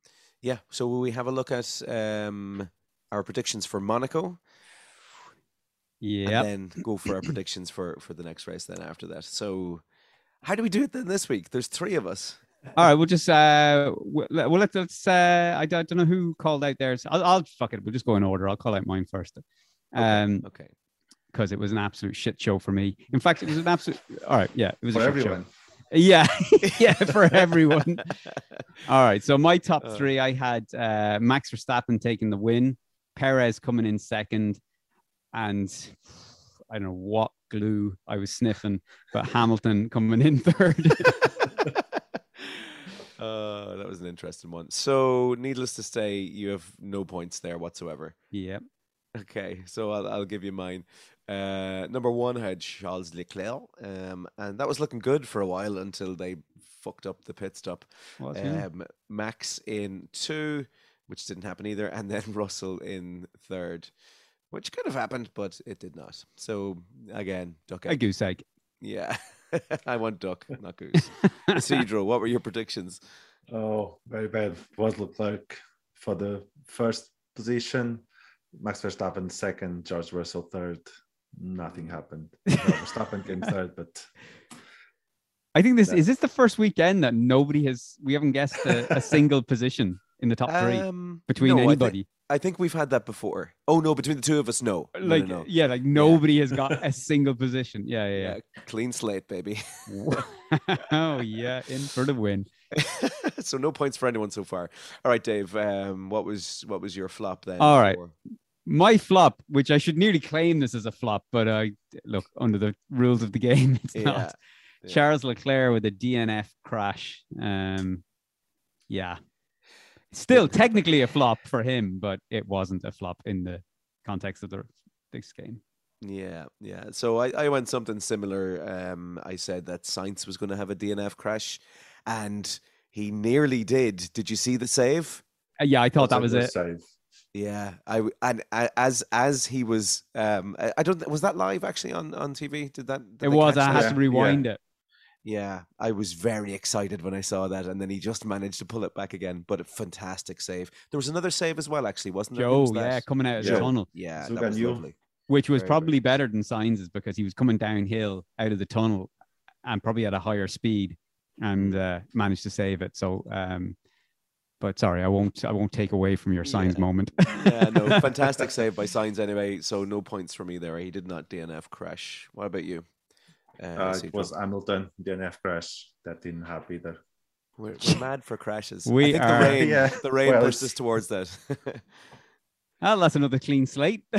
yeah, so will we have a look at um, our predictions for Monaco? Yeah. And then go for our predictions for, for the next race then after that. So how do we do it then this week? There's three of us. All right, we'll just uh, well, let's, let's uh, I don't, know who called out theirs. I'll, I'll fuck it. We'll just go in order. I'll call out mine first. Um, Okay. because it was an absolute shit show for me. In fact, it was an absolute. All right, yeah, it was For a shit show. everyone. Yeah, *laughs* yeah, for *laughs* everyone. All right, so my top Uh. three, I had uh, Max Verstappen taking the win, Perez coming in second, and I don't know what glue I was sniffing, but Hamilton coming in *laughs* third. Uh, that was an interesting one. So, needless to say, you have no points there whatsoever. yeah, Okay, so I'll, I'll give you mine. Uh, number one had Charles Leclerc, um, and that was looking good for a while until they fucked up the pit stop. Um, Max in two, which didn't happen either, and then *laughs* Russell in third, which could have happened, but it did not. So again, duck a goose egg. Yeah, *laughs* *laughs* I want duck, not goose. *laughs* Isidro, what were your predictions? Oh, very bad. Was Leclerc for the first position, Max Verstappen second, George Russell third. Nothing happened. Well, *laughs* Verstappen came third, but I think this That- is this the first weekend that nobody has we haven't guessed a, a single position in the top three Um, between no, I thi- anybody. I think we've had that before. Oh no, between the two of us, no. No, no, like no. yeah, like nobody has got a *laughs* single position. Yeah, yeah, yeah. Yeah, clean slate, baby. *laughs* oh yeah, in for the win. *laughs* so no points for anyone so far. All right, Dave. Um, what was what was your flop then? All right. My flop, which I should nearly claim this as a flop, but I look under the rules of the game, it's Yeah. not. yeah. Charles Leclerc with a DNF crash. Um, yeah, still technically a flop for him, but it wasn't a flop in the context of the this game. Yeah, yeah. So I, I went something similar. Um, I said that Sainz was going to have a DNF crash, and he nearly did. Did you see the save? Uh, yeah, I thought that was good it. save. Yeah, I and a- as as he was, um, I, I don't. Was that live actually on on TV? Did that? did It was. I that? had Yeah, to yeah. rewind it. Yeah, I was very excited when I saw that, and then he just managed to pull it back again. But a fantastic save. There was another save as well, actually, wasn't there? Who Joe, was yeah, that? coming out of the Joe. tunnel, yeah, Zugan that was Yu. lovely. which was Very, very probably better than Sainz because he was coming downhill out of the tunnel and probably at a higher speed and uh, managed to save it. So, um, but sorry, I won't. I won't take away from your Sainz Yeah. moment. yeah, no, *laughs* fantastic save by Sainz anyway. So no points for me there. He did not DNF crash. What about you? Uh, Uh, it was Hamilton DNF crash. That didn't happen either. we're, we're mad for crashes. I We think are- the rain, Yeah, the rain well, pushed us it's- towards that. Well, *laughs* that's another clean slate. *laughs*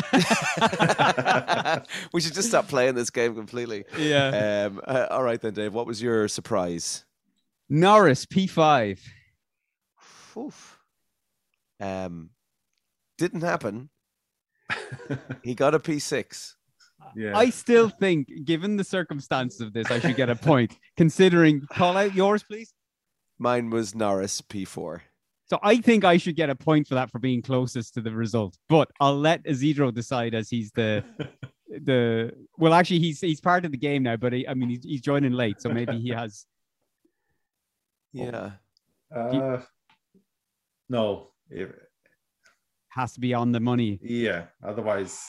we should just stop playing this game completely. yeah. Um, uh, all right then, Dave. What was your surprise? Norris P5. Oof. Um, didn't happen. He got a P6. Yeah. I still think, given the circumstances of this, I should get a point. *laughs* Considering, call out yours, please. Mine was Norris P4. So I think I should get a point for that for being closest to the result. But I'll let Isidro decide as he's the *laughs* the well actually he's he's part of the game now, but he, I mean he's, he's joining late, so maybe he has *laughs* Yeah. uh, no. If, has to be on the money. yeah. Otherwise,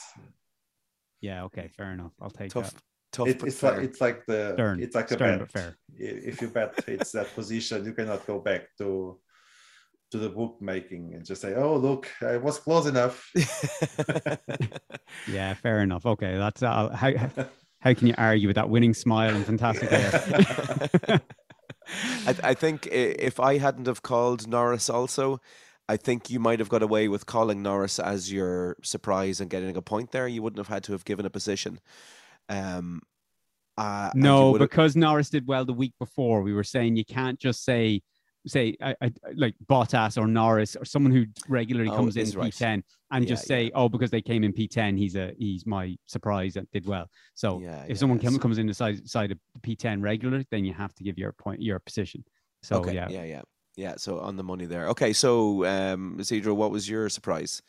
Yeah, okay, fair enough. I'll take Tough. that. Tough. it, but it's fair. like it's like the Stern. it's like a Stern, bet. fair. If you bet it's that position, you cannot go back to to the bookmaking and just say, "Oh, look, I was close enough." *laughs* Yeah, fair enough. Okay, that's uh, how how can you argue with that winning smile and fantastic hair? *laughs* *laughs* I, I think if I hadn't have called Norris also, I think you might have got away with calling Norris as your surprise and getting a point there. You wouldn't have had to have given a position. Um, uh, No, because Norris did well the week before. We were saying you can't just say say I, I, like Bottas or Norris or someone who regularly Oh, comes in right. P10 and Yeah, just say, oh, because they came in P10, he's a he's my surprise and did well. So Yeah, if yeah, someone yeah, come, comes in the side, side of P10 regular, then you have to give your point your position. So okay, yeah, yeah, yeah, yeah. So on the money there. Okay, so um, Isidro, what was your surprise?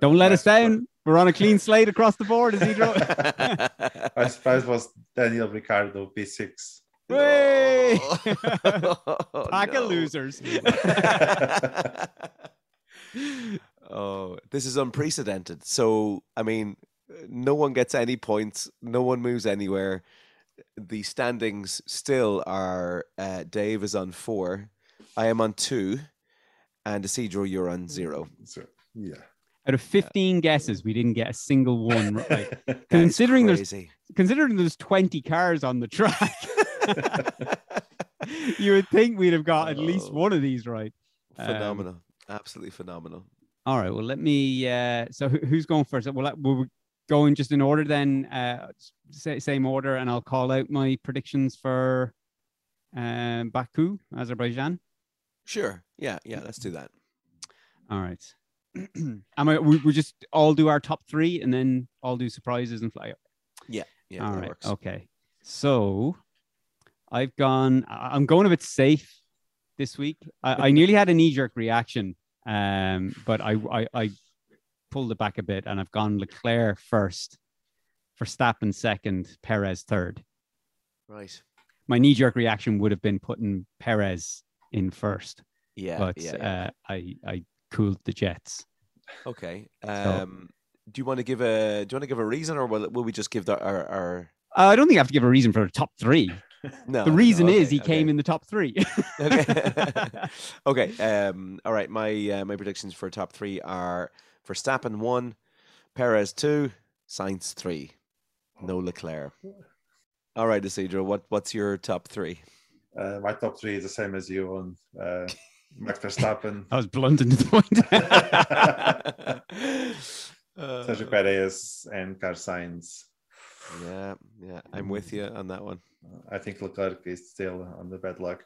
don't let us down. We're on a clean slate across the board, Isidro. *laughs* My surprise was Daniel Ricciardo P6. Way! Oh, *laughs* *laughs* Pack no. of losers. oh, this is unprecedented. So, I mean, no one gets any points. No one moves anywhere. The standings still are uh, Dave is on four. I am on two. And Isidro, you're on zero. So, yeah. Out of 15 guesses, we didn't get a single one right. *laughs* That is Considering there's crazy. considering there's 20 cars on the track, *laughs* you would think we'd have got at least Oh. one of these right. Um, phenomenal. Absolutely phenomenal. All right. Well, let me. Uh, so who, who's going first? Well, we're going just in order then. Uh, same order, and I'll call out my predictions for um, Baku, Azerbaijan. Sure. Yeah, yeah, let's do that. All right. *clears throat* Am I? We, we just all do our top three, and then all do surprises and fly. up. Yeah, all that right. works. Okay. So I've gone. I'm going a bit safe this week. I, I nearly had a knee jerk reaction, um, but I, I I pulled it back a bit, and I've gone Leclerc first, Verstappen second, Perez third. Right. My knee jerk reaction would have been putting Perez in first, Yeah. but yeah, yeah. Uh, I I cooled the jets. Okay. Um, do you want to give a do you want to give a reason, or will will we just give the, our our Uh, I don't think I have to give a reason for the top three. *laughs* no? the no, reason okay, is he okay. came in the top three. *laughs* Okay. *laughs* okay. Um. All right. My uh, my predictions for top three are Verstappen one, Perez two, Sainz three, no Leclerc. All right, Isidro. What what's your top three? Uh, my top three is the same as you on uh, *laughs* Max Verstappen, I was blunt into the point. *laughs* Uh, Sergio Perez, and Carlos Sainz. yeah, yeah, I'm with you on that one. I think Leclerc is still on the bad luck.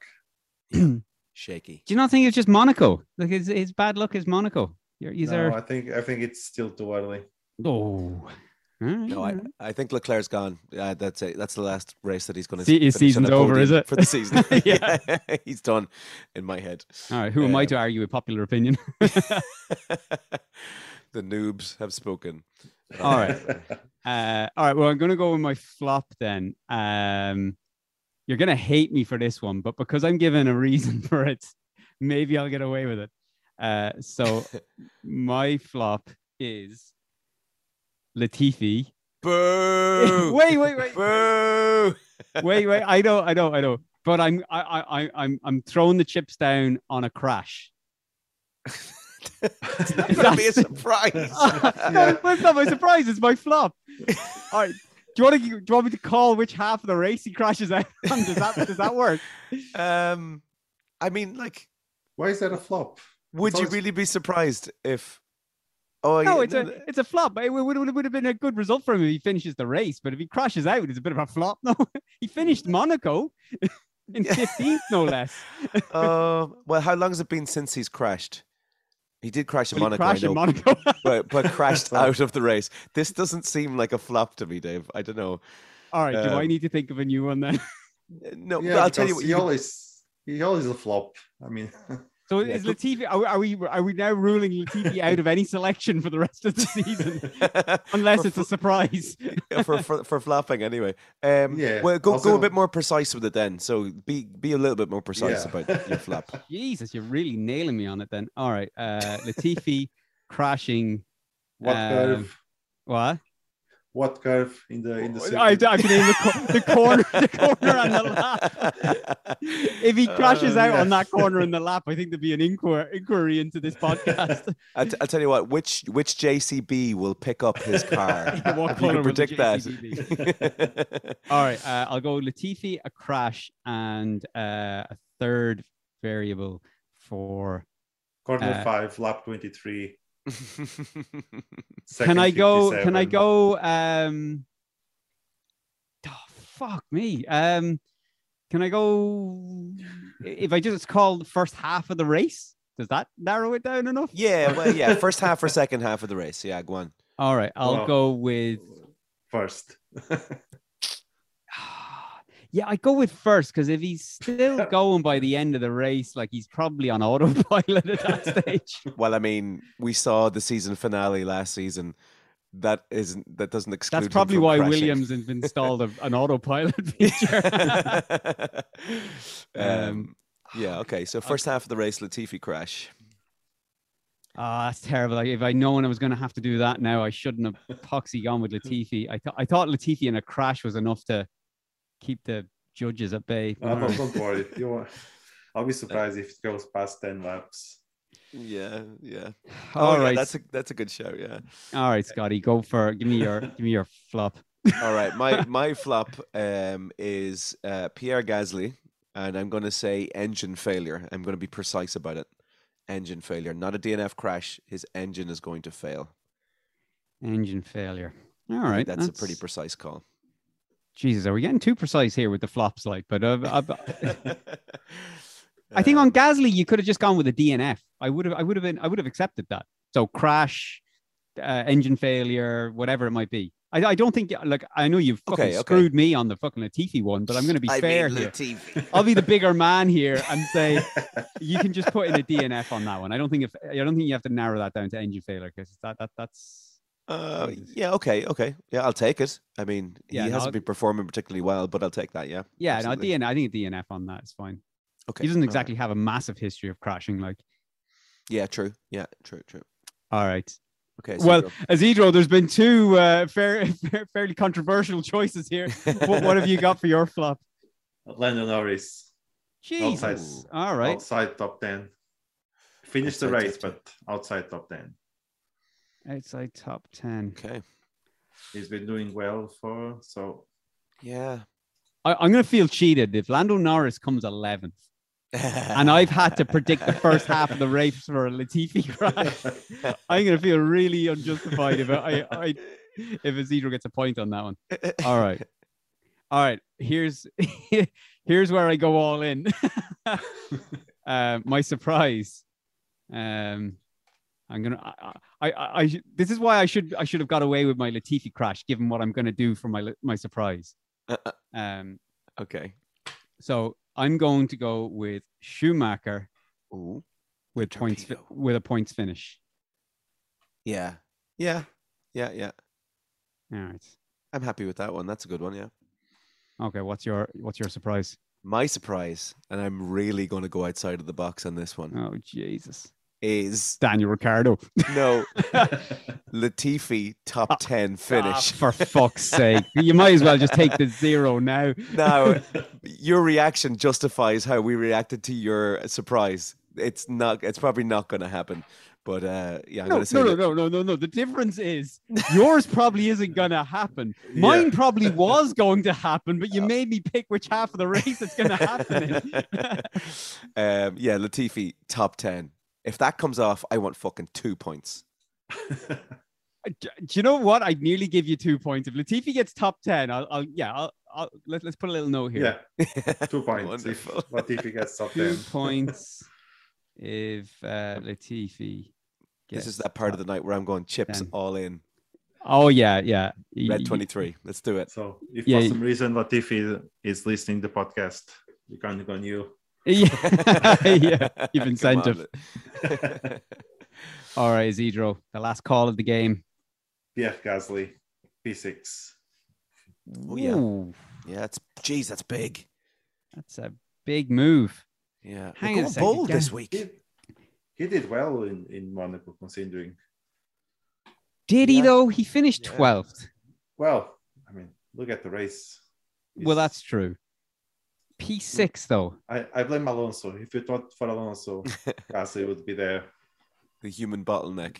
*clears throat* Shaky. Do you not think it's just Monaco? Like his, his bad luck is Monaco. You're, he's no, are I think I think it's still too early. oh. No, I, I think Leclerc's gone. Uh, that's it. That's the last race that he's going to. See, his season's over, is it? for the season? *laughs* Yeah. *laughs* he's done in my head. All right, who am I Um, to argue with popular opinion? *laughs* the noobs have spoken. All right. Uh, all right. Well, I'm going to go with my flop then. Um, you're going to hate me for this one, but because I'm given a reason for it, maybe I'll get away with it. Uh, so my flop is Latifi. Boo! *laughs* wait, wait, wait, Boo! *laughs* wait, wait. I know, I know, I know. But I'm, I, I, I, I'm, I'm throwing the chips down on a crash. it's not going to be a surprise. *laughs* no, that's not my surprise. It's my flop. All right. Do you want to? Do you want me to call which half of the race he crashes out on? Does that does that work? um, I mean, like, Why is that a flop? would It's you really be surprised if? Oh, No, yeah, it's a it's a flop. It would, would, would have been a good result for him if he finishes the race, but if he crashes out, it's a bit of a flop. *laughs* No, he finished Monaco in 15th, no *laughs* less. Uh, well, how long has it been since he's crashed? He did crash in Well, he Monaco, I crashed in Monaco. *laughs* but but crashed out of the race. This doesn't seem like a flop to me, Dave. I don't know. All right, do I Um, need to think of a new one then? No, Yeah, but I'll tell you what. He You can- always he always a flop. I mean, So yeah, is good- Latifi? Are, we- are we are we now ruling Latifi out of any selection for the rest of the season, *laughs* unless For it's a surprise? *laughs* for, for for flopping anyway. Um, Yeah, Well, go go a bit more precise with it then. So be be a little bit more precise Yeah. about your flop. *laughs* Jesus, you're really nailing me on it then. All right, uh, Latifi crashing. what Um, curve? What? What curve in the in the I, circuit? I can name the, co- the corner, *laughs* the corner and the lap. *laughs* if he crashes Uh, out yeah. on that corner in the *laughs* lap, I think there'd be an inquir- inquiry into this podcast. I t- I'll tell you what. Which which JCB will pick up his car? What If you can will the predict that. All right, uh, I'll go Latifi, a crash, and uh, a third variable for. Corner uh, five, lap 23. Can I go? Can I go? Um, oh, fuck me. Um, can I go? If I just call the first half of the race, does that narrow it down enough? yeah, well, yeah. *laughs* First half or second half of the race. Yeah, go on. All right, I'll Well, go with. first? *laughs* Yeah, I go with first because if he's still *laughs* going by the end of the race, like he's probably on autopilot at that *laughs* stage. Well, I mean, we saw the season finale last season. That isn't that doesn't exclude. That's him probably from why crashing. Williams has installed a, an autopilot *laughs* feature. um, yeah. Okay. So *sighs* first half of the race, Latifi crash. Ah, that's terrible. Like, if I'd known I was going to have to do that now, I shouldn't have poxy gone with Latifi. I thought I thought Latifi in a crash was enough to keep the judges at bay. Uh, no, don't worry. You won't- *laughs* I'll be surprised if it goes past 10 laps. Yeah. Yeah. All *sighs* Oh, yeah, That's a that's a good show. Yeah. all right, Scotty, go for give me your *laughs* give me your flop. All right. My *laughs* my flop um, is uh, Pierre Gasly, and I'm going to say engine failure. I'm going to be precise about it. Engine failure, not a DNF crash. His engine is going to fail. Engine failure. All right, I think right, that's, a pretty precise call. Jesus, are we getting too precise here with the flops? Like, but uh, I, *laughs* I think on Um, Gasly you could have just gone with a DNF. I would have, I would have been, I would have accepted that. So crash, uh, engine failure, whatever it might be. I, I don't think like I know you've fucking Okay, okay. screwed me on the fucking Latifi one, but I'm going to be I fair here. I'll be the bigger man here and say *laughs* you can just put in a DNF on that one. I don't think if I don't think you have to narrow that down to engine failure because that that that's Uh, yeah, okay, okay. Yeah, I'll take it. I mean, Yeah, he no, hasn't I'll- been performing particularly well, but I'll take that. Yeah. yeah. absolutely. No, DNF. I think a DNF on that is fine. Okay. He doesn't all right. exactly have a massive history of crashing. Like, Yeah, true. Yeah, true, true. all right. Okay. so Well, go. Isidro, there's been two uh, fair, *laughs* fair, fairly controversial choices here. what, what have you got for your flop? *laughs* Lando Norris, Jesus. All right. outside top 10. Finished the Outside race, top but outside top 10. Outside top 10. okay. He's been doing well for, so Yeah. I, I'm going to feel cheated if Lando Norris comes 11th and I've had to predict the first half of the race for a Latifi *laughs* crash. I'm going to feel really unjustified if I, I if Isidro gets a point on that one. All right. All right. Here's *laughs* here's where I go all in. *laughs* uh, my surprise. Um, I'm gonna. I, I, I. This is why I should. I should have got away with my Latifi crash, given what I'm gonna do for my my surprise. Um. okay. So I'm going to go with Schumacher Ooh. with points fi- with a points finish. Yeah. Yeah. Yeah. Yeah. All right. I'm happy with that one. That's a good one. Yeah. Okay. What's your What's your surprise? My surprise, and I'm really going to go outside of the box on this one, Oh Jesus, is Daniel Ricciardo. no *laughs* Latifi top 10 Ah, finish. for fuck's sake, you might as well just take the zero now. now, *laughs* your reaction justifies how we reacted to your surprise. It's not. It's probably not going to happen. But uh, yeah, I'm No, to say no, no, that- no, no, no, no. The difference is yours probably isn't gonna happen. *laughs* Mine Yeah. probably was going to happen, but you made me pick which half of the race it's gonna happen um, yeah, Latifi top ten. If that comes off, I want fucking two points. *laughs* Do do you know what? I'd nearly give you two points. If Latifi gets top ten, I'll, I'll yeah, I'll, I'll let, let's put a little note here. yeah, two *laughs* points. Wonderful. If Latifi gets top Two 10. points if uh, Latifi. This is that part of the night where I'm going chips 10. all in. Oh yeah, yeah. Red twenty three. Let's do it. So if Yeah, for some reason Latifi is listening to the podcast, we can't go on you. *laughs* Yeah, *laughs* yeah. You've Come incentive. on. *laughs* All right, Zedro, the last call of the game. Pierre Gasly, P6. Oh, yeah, Ooh, yeah. It's geez, that's big. that's a big move. Yeah, Hang on a going second, bold Gan- this week. He, he did well in, in Monaco, considering. Did he Yeah. though? He finished Yeah. twelfth. well, I mean, look at the race. Well, that's true. P6 though. I, I blame Alonso. If it not for Alonso, *laughs* Gasly would be there. the human bottleneck.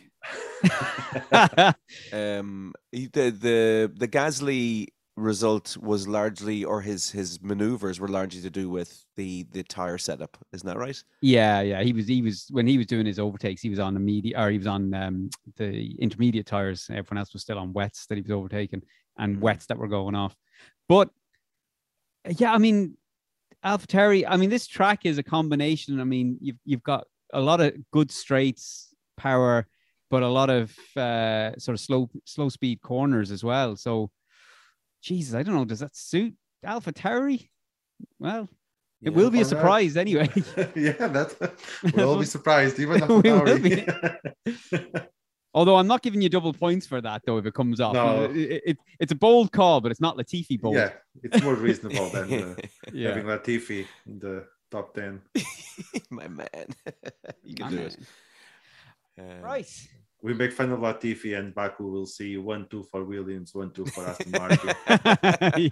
*laughs* Um, the the the Gasly result was largely, or his his maneuvers were largely to do with the the tire setup. Isn't that right? yeah, yeah. He was he was when he was doing his overtakes, he was on the media or he was on um, the intermediate tires. Everyone else was still on wets that he was overtaking and Mhm. wets that were going off. But yeah, I mean, AlphaTauri. I mean, this track is a combination. I mean, you've you've got a lot of good straights, power, but a lot of uh, sort of slow slow speed corners as well. So, Jesus, I don't know. Does that suit AlphaTauri? Well, Yeah. it will be a surprise anyway. *laughs* yeah, that we'll all be *laughs* surprised, even We will Alpha *laughs* Although I'm not giving you double points for that, though, if it comes off. No. It, it- it's a bold call, but it's not Latifi bold. yeah, it's more reasonable than uh, *laughs* Yeah. having Latifi in the top ten. *laughs* My man, *laughs* you My can do man. it. Um, Right. We make fun of Latifi, and Baku will see one two for Williams, one two for Aston Martin.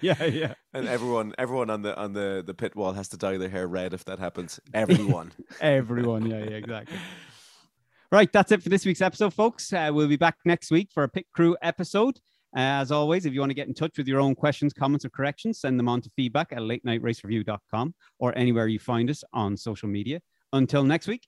yeah, yeah. And everyone, everyone on the on the the pit wall has to dye their hair red if that happens. Everyone. Everyone. Yeah, yeah, exactly. Right, that's it for this week's episode, folks. Uh, we'll be back next week for a Pit Crew episode. Uh, as always, if you want to get in touch with your own questions, comments, or corrections, send them on to feedback at late night or anywhere you find us on social media. Until next week.